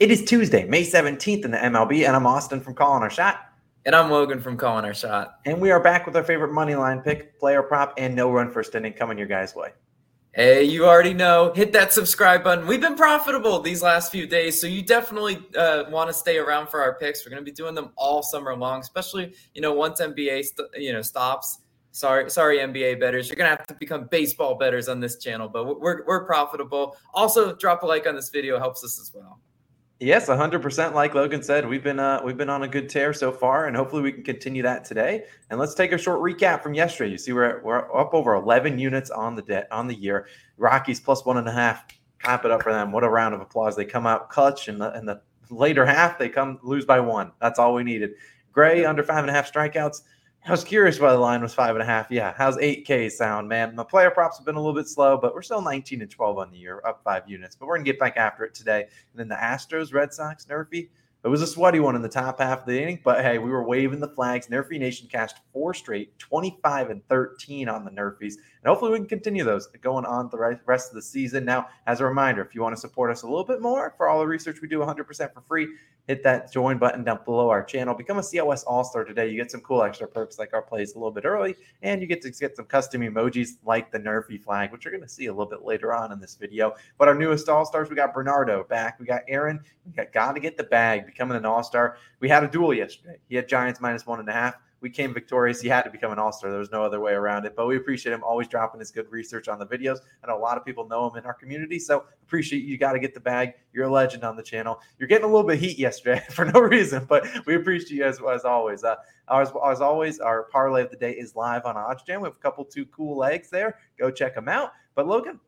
It is Tuesday, May 17th in the MLB, and I'm Austin from Calling Our Shot. And I'm Logan from Calling Our Shot. And we are back with our favorite money line pick, player prop, and no run first inning coming your guys' way. Hey, you already know. Hit that subscribe button. We've been profitable these last few days, so you definitely uh, want to stay around for our picks. We're going to be doing them all summer long, especially you know once NBA st- you know stops. Sorry, sorry, NBA betters. You're gonna have to become baseball betters on this channel, but we're we're profitable. Also, drop a like on this video helps us as well. Yes, 100%. Like Logan said, we've been uh, we've been on a good tear so far, and hopefully we can continue that today. And let's take a short recap from yesterday. You see, we're we're up over 11 units on the debt on the year. Rockies plus one and a half. Clap it up for them. What a round of applause! They come out clutch, and the, in the later half they come lose by one. That's all we needed. Gray under five and a half strikeouts. I was curious why the line was five and a half. Yeah, how's 8K sound, man? My player props have been a little bit slow, but we're still 19 and 12 on the year, up five units. But we're gonna get back after it today. And then the Astros, Red Sox, Nerfy. It was a sweaty one in the top half of the inning, but hey, we were waving the flags. Nerfy Nation cashed four straight, 25 and 13 on the Nerfies. And hopefully we can continue those going on the rest of the season. Now, as a reminder, if you want to support us a little bit more for all the research we do 100% for free, hit that join button down below our channel. Become a COS All Star today. You get some cool extra perks like our plays a little bit early, and you get to get some custom emojis like the Nerfy flag, which you're going to see a little bit later on in this video. But our newest All Stars, we got Bernardo back. We got Aaron. We got got to get the bag, becoming an All Star. We had a duel yesterday. He had Giants minus one and a half we came victorious. He had to become an all star. There was no other way around it. But we appreciate him always dropping his good research on the videos. I know a lot of people know him in our community. So appreciate you. Got to get the bag. You're a legend on the channel. You're getting a little bit heat yesterday for no reason, but we appreciate you as, as always. Uh, as, as always, our parlay of the day is live on OddsJam. We have a couple two cool legs there. Go check them out. But Logan,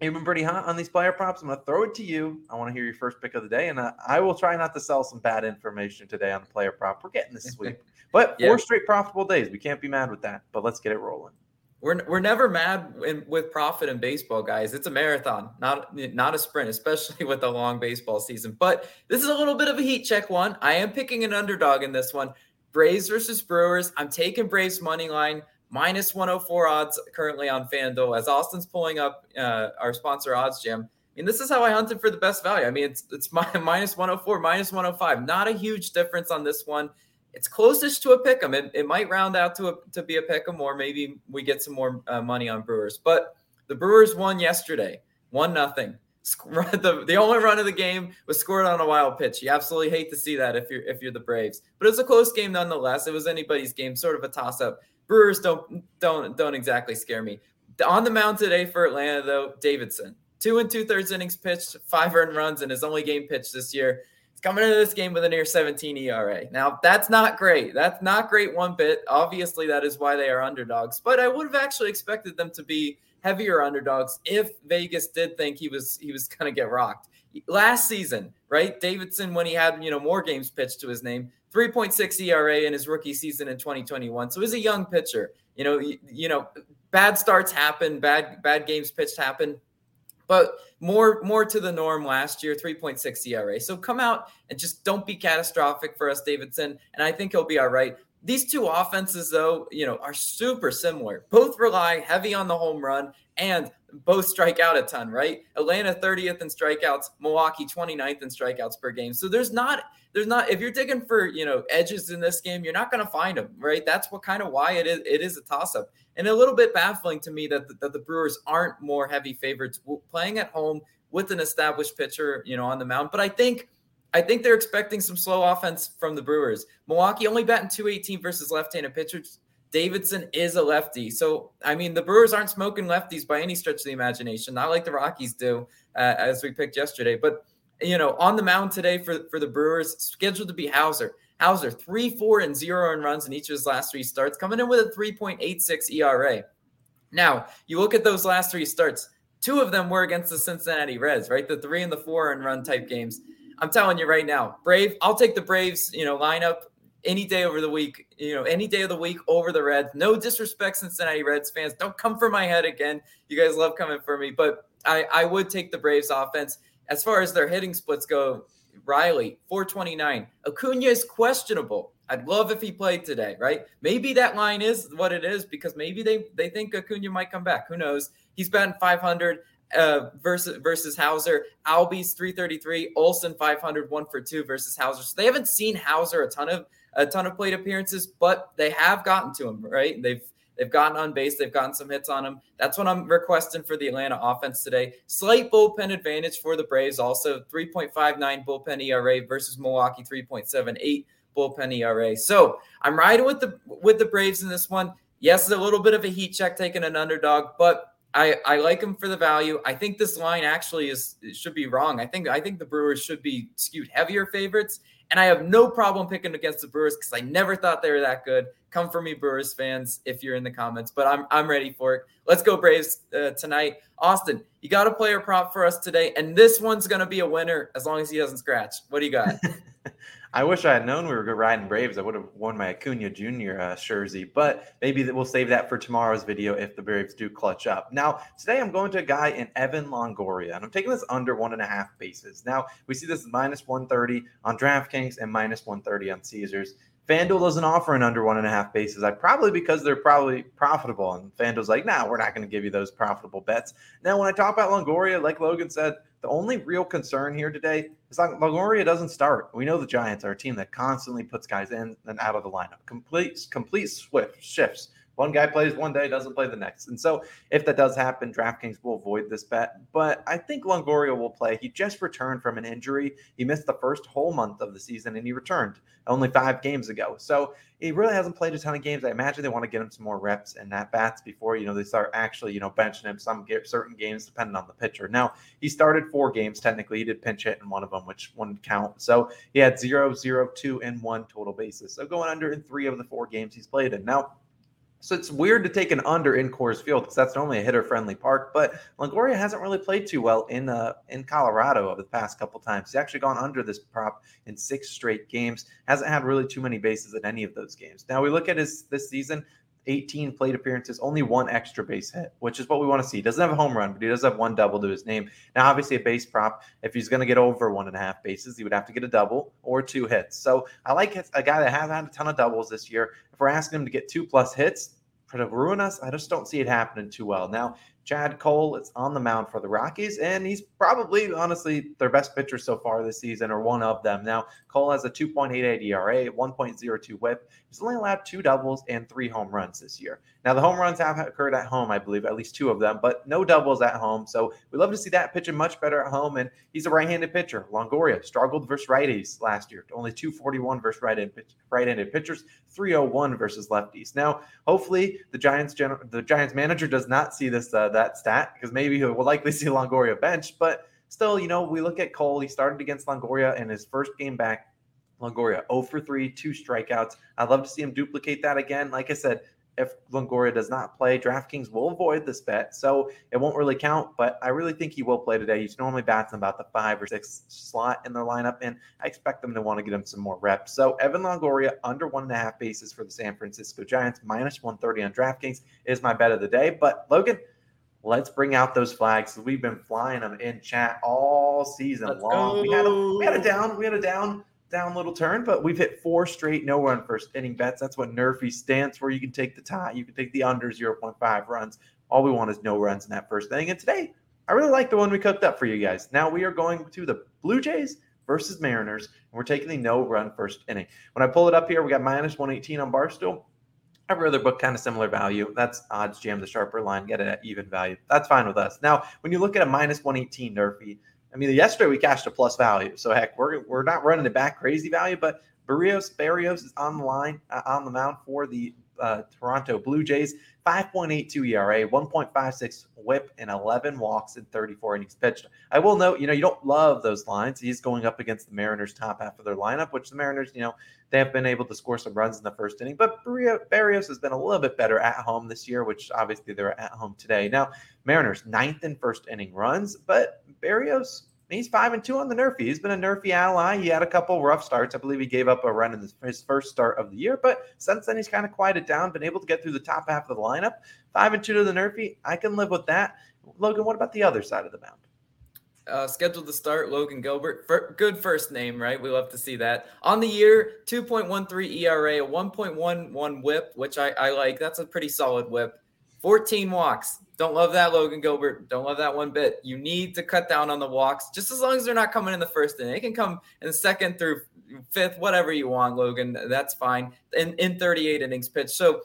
You've been pretty hot on these player props. I'm going to throw it to you. I want to hear your first pick of the day, and uh, I will try not to sell some bad information today on the player prop. We're getting this sweep, but four straight profitable days. We can't be mad with that. But let's get it rolling. We're, we're never mad in, with profit in baseball, guys. It's a marathon, not not a sprint, especially with a long baseball season. But this is a little bit of a heat check one. I am picking an underdog in this one. Braves versus Brewers. I'm taking Braves money line minus 104 odds currently on FanDuel. As Austin's pulling up uh, our sponsor Odds OddsJam. I mean, this is how I hunted for the best value. I mean, it's it's my, minus 104, minus 105. Not a huge difference on this one. It's closest to a pick 'em. It, it might round out to a, to be a pick 'em, or maybe we get some more uh, money on Brewers. But the Brewers won yesterday, one nothing. The, the only run of the game was scored on a wild pitch. You absolutely hate to see that if you're if you're the Braves, but it was a close game nonetheless. It was anybody's game, sort of a toss up. Brewers don't don't don't exactly scare me. On the mound today for Atlanta, though, Davidson, two and two thirds innings pitched, five earned runs in his only game pitched this year. He's coming into this game with a near 17 ERA. Now that's not great. That's not great one bit. Obviously, that is why they are underdogs. But I would have actually expected them to be heavier underdogs if Vegas did think he was he was going to get rocked last season. Right, Davidson when he had you know more games pitched to his name 3.6 ERA in his rookie season in 2021. So he's a young pitcher. You know, you, you know, bad starts happen, bad bad games pitched happen, but more more to the norm last year, 3.6 ERA. So come out and just don't be catastrophic for us, Davidson, and I think he'll be all right. These two offenses, though, you know, are super similar. Both rely heavy on the home run and both strike out a ton, right? Atlanta 30th in strikeouts, Milwaukee 29th in strikeouts per game. So there's not there's not if you're digging for, you know, edges in this game, you're not going to find them, right? That's what kind of why it is it is a toss up. And a little bit baffling to me that the, that the Brewers aren't more heavy favorites playing at home with an established pitcher, you know, on the mound. But I think I think they're expecting some slow offense from the Brewers. Milwaukee only batting 218 versus left-handed pitchers. Davidson is a lefty. So, I mean, the Brewers aren't smoking lefties by any stretch of the imagination, not like the Rockies do, uh, as we picked yesterday. But, you know, on the mound today for, for the Brewers, scheduled to be Houser. Houser, three, four, and zero in runs in each of his last three starts, coming in with a 3.86 ERA. Now, you look at those last three starts, two of them were against the Cincinnati Reds, right? The three and the four and run type games. I'm telling you right now, Brave, I'll take the Braves, you know, lineup any day over the week, you know, any day of the week over the Reds. No disrespect, Cincinnati Reds fans. Don't come for my head again. You guys love coming for me, but I, I would take the Braves offense. As far as their hitting splits go, Riley, 429. Acuna is questionable. I'd love if he played today, right? Maybe that line is what it is because maybe they, they think Acuna might come back. Who knows? He's batting 500. uh, versus versus Houser. Albies 333, Olson 500, one for two versus Houser. So they haven't seen Houser a ton of a ton of plate appearances, but they have gotten to him, right? They've They've gotten on base. They've gotten some hits on him. That's what I'm requesting for the Atlanta offense today. Slight bullpen advantage for the Braves. Also 3.59 bullpen ERA versus Milwaukee 3.78 bullpen ERA. So I'm riding with the with the Braves in this one. Yes, a little bit of a heat check taking an underdog, but I, I like them for the value. I think this line actually is should be wrong. I think I think the Brewers should be skewed heavier favorites, and I have no problem picking against the Brewers because I never thought they were that good. Come for me, Brewers fans, if you're in the comments. But I'm I'm ready for it. Let's go Braves uh, tonight. Austin, you got a player prop for us today, and this one's gonna be a winner as long as he doesn't scratch. What do you got? I wish I had known we were riding Braves. I would have worn my Acuna Jr. Uh, jersey, but maybe that we'll save that for tomorrow's video if the Braves do clutch up. Now, today I'm going to a guy in Evan Longoria, and I'm taking this under one and a half bases. Now, we see this minus 130 on DraftKings and minus 130 on Caesars. FanDuel doesn't offer an under one and a half bases. I probably because they're probably profitable. And FanDuel's like, nah, we're not going to give you those profitable bets. Now, when I talk about Longoria, like Logan said, the only real concern here today is that Longoria doesn't start. We know the Giants are a team that constantly puts guys in and out of the lineup. Complete complete swift shifts. One guy plays one day, doesn't play the next. And so if that does happen, DraftKings will avoid this bet. But I think Longoria will play. He just returned from an injury. He missed the first whole month of the season and he returned only five games ago. So he really hasn't played a ton of games. I imagine they want to get him some more reps and at bats before, you know, they start actually, you know, benching him some certain games depending on the pitcher. Now, he started four games technically. He did pinch hit in one of them, which wouldn't count. So he had zero, zero, two, and one total bases. So going under in three of the four games he's played in. Now, so it's weird to take an under in Coors Field because that's normally a hitter-friendly park. But Longoria hasn't really played too well in uh, in Colorado over the past couple times. He's actually gone under this prop in six straight games. Hasn't had really too many bases in any of those games. Now we look at his this season. 18 plate appearances, only one extra base hit, which is what we want to see. He doesn't have a home run, but he does have one double to his name. Now, obviously, a base prop, if he's going to get over one and a half bases, he would have to get a double or two hits. So I like a guy that has had a ton of doubles this year. If we're asking him to get two plus hits, to ruin us, I just don't see it happening too well. Now, Chad Kuhl is on the mound for the Rockies, and he's probably, honestly, their best pitcher so far this season, or one of them. Now, Kuhl has a 2.88 ERA, 1.02 whip. He's only allowed two doubles and three home runs this year. Now, the home runs have occurred at home, I believe, at least two of them, but no doubles at home. So we love to see that pitching much better at home. And he's a right-handed pitcher. Longoria struggled versus righties last year, only 241 versus right-handed, right-handed pitchers, 301 versus lefties. Now, hopefully, the Giants the Giants manager does not see this uh, that stat because maybe he will likely see Longoria bench, but still, you know, we look at Kuhl. He started against Longoria in his first game back. Longoria 0 for 3, two strikeouts. I'd love to see him duplicate that again. Like I said, if Longoria does not play, DraftKings will avoid this bet, so it won't really count. But I really think he will play today. He's normally bats in about the five or six slot in their lineup, and I expect them to want to get him some more reps. So Evan Longoria under one and a half bases for the San Francisco Giants, minus 130 on DraftKings is my bet of the day. But Logan, let's bring out those flags. We've been flying them in chat all season let's long. We had, a, we had a down, we had a down down little turn, but we've hit four straight no run first inning bets. That's what Nerfy stands for. You can take the tie, you can take the under 0.5 runs. All we want is no runs in that first inning. And today, I really like the one we cooked up for you guys. Now we are going to the Blue Jays versus Mariners, and we're taking the no run first inning. When I pull it up here, we got minus 118 on Barstool. Every other book kind of similar value. That's OddsJam the sharper line, get it at even value. That's fine with us. Now, when you look at a minus 118 Nerfy, I mean, yesterday we cashed a plus value, so heck, we're we're not running it back crazy value, but Berrios Berrios is on the line uh, on the mound for the uh, Toronto Blue Jays. 5.82 ERA, 1.56 whip, and 11 walks in 34 innings pitched. I will note, you know, you don't love those lines. He's going up against the Mariners' top half of their lineup, which the Mariners, you know, they have been able to score some runs in the first inning. But Berrios has been a little bit better at home this year, which obviously they're at home today. Now, Mariners ninth in first inning runs, but Berrios He's five and two on the Nerfy. He's been a Nerfy ally. He had a couple rough starts. I believe he gave up a run in his first start of the year, but since then he's kind of quieted down, been able to get through the top half of the lineup. Five and two to the Nerfy. I can live with that. Logan, what about the other side of the mound? Uh, scheduled to start Logan Gilbert. For, good first name, right? We love to see that. On the year, 2.13 ERA, a 1.11 whip, which I, I like. That's a pretty solid whip. 14 walks. Don't love that, Logan Gilbert. Don't love that one bit. You need to cut down on the walks, just as long as they're not coming in the first inning. They can come in the second through fifth, whatever you want, Logan. That's fine. In in 38 innings pitched. So,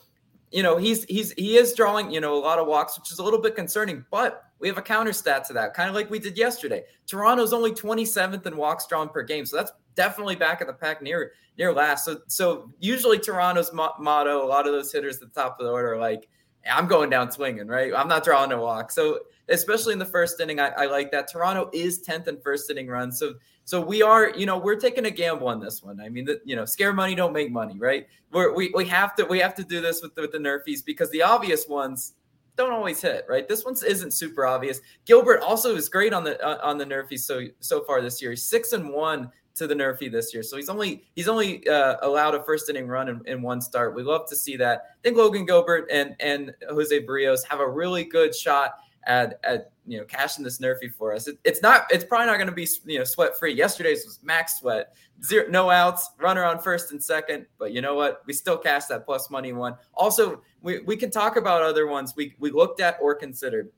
you know, he's he's he is drawing, you know, a lot of walks, which is a little bit concerning, but we have a counter stat to that, kind of like we did yesterday. Toronto's only 27th in walks drawn per game. So that's definitely back at the pack near near last. So so usually Toronto's mo- motto, a lot of those hitters at the top of the order like, I'm going down swinging, right? I'm not drawing a walk. So especially in the first inning, I, I like that. Toronto is 10th in first inning runs. So so we are, you know, we're taking a gamble on this one. I mean, that you know, scare money don't make money, right? We're, we we have to we have to do this with the, with the nerfies because the obvious ones don't always hit, right? This one isn't super obvious. Gilbert also is great on the uh, on the nerfies so so far this year. He's six and one to the nerfy this year, so he's only he's only uh, allowed a first inning run in, in, one start. We love to see that. I think Logan Gilbert and and Jose Berrios have a really good shot at at you know cashing this nerfy for us. It, it's not it's probably not going to be you know sweat free. Yesterday's was max sweat, zero no outs, runner on first and second. But you know what? We still cash that plus money one. Also, we, we can talk about other ones we we looked at or considered.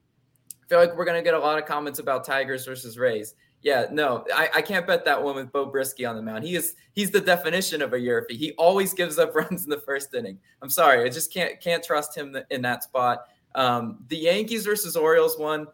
I feel like we're going to get a lot of comments about Tigers versus Rays. Yeah, no, I, I can't bet that one with Beau Brieske on the mound. He is he's the definition of a Yerfie. He always gives up runs in the first inning. I'm sorry, I just can't can't trust him in that spot. Um, the Yankees versus Orioles one,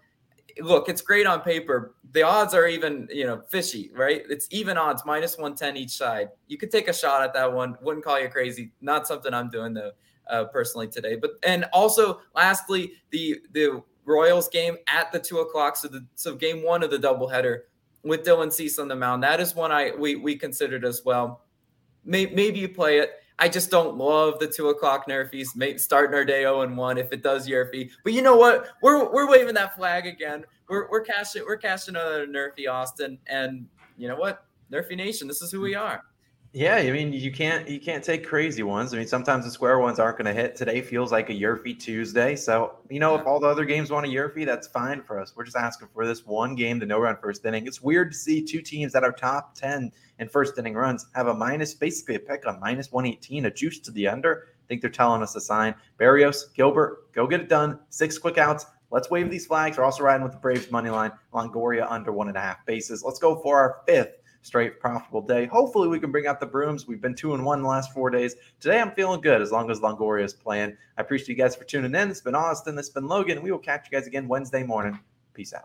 look, it's great on paper. The odds are even, you know, fishy, right? It's even odds, minus 110 each side. You could take a shot at that one. Wouldn't call you crazy. Not something I'm doing though, uh, personally today. But and also, lastly, the the Royals game at the two o'clock. So the so game one of the doubleheader with Dylan Cease on the mound. That is one I we we considered as well. Maybe, maybe you play it. I just don't love the two o'clock nerfies. Starting our day 0 and 1 if it does Yerfie. But you know what? We're we're waving that flag again. We're we're cashing we're cashing another nerfy Austin. And you know what? Nerfy Nation, this is who we are. Yeah, I mean you can't you can't take crazy ones. I mean sometimes the square ones aren't going to hit. Today feels like a Yerfie Tuesday. So you know yeah. if all the other games want a Yerfie, that's fine for us. We're just asking for this one game, the no run first inning. It's weird to see two teams that are top ten in first inning runs have a minus, basically a pick on minus one eighteen, a juice to the under. I think they're telling us a sign. Berrios, Gilbert, go get it done. Six quick outs. Let's wave these flags. We're also riding with the Braves money line. Longoria under one and a half bases. Let's go for our fifth straight profitable day. Hopefully, we can bring out the brooms. We've been two and one the last four days. Today, I'm feeling good as long as Longoria is playing. I appreciate you guys for tuning in. It's been Austin. It's been Logan. We will catch you guys again Wednesday morning. Peace out.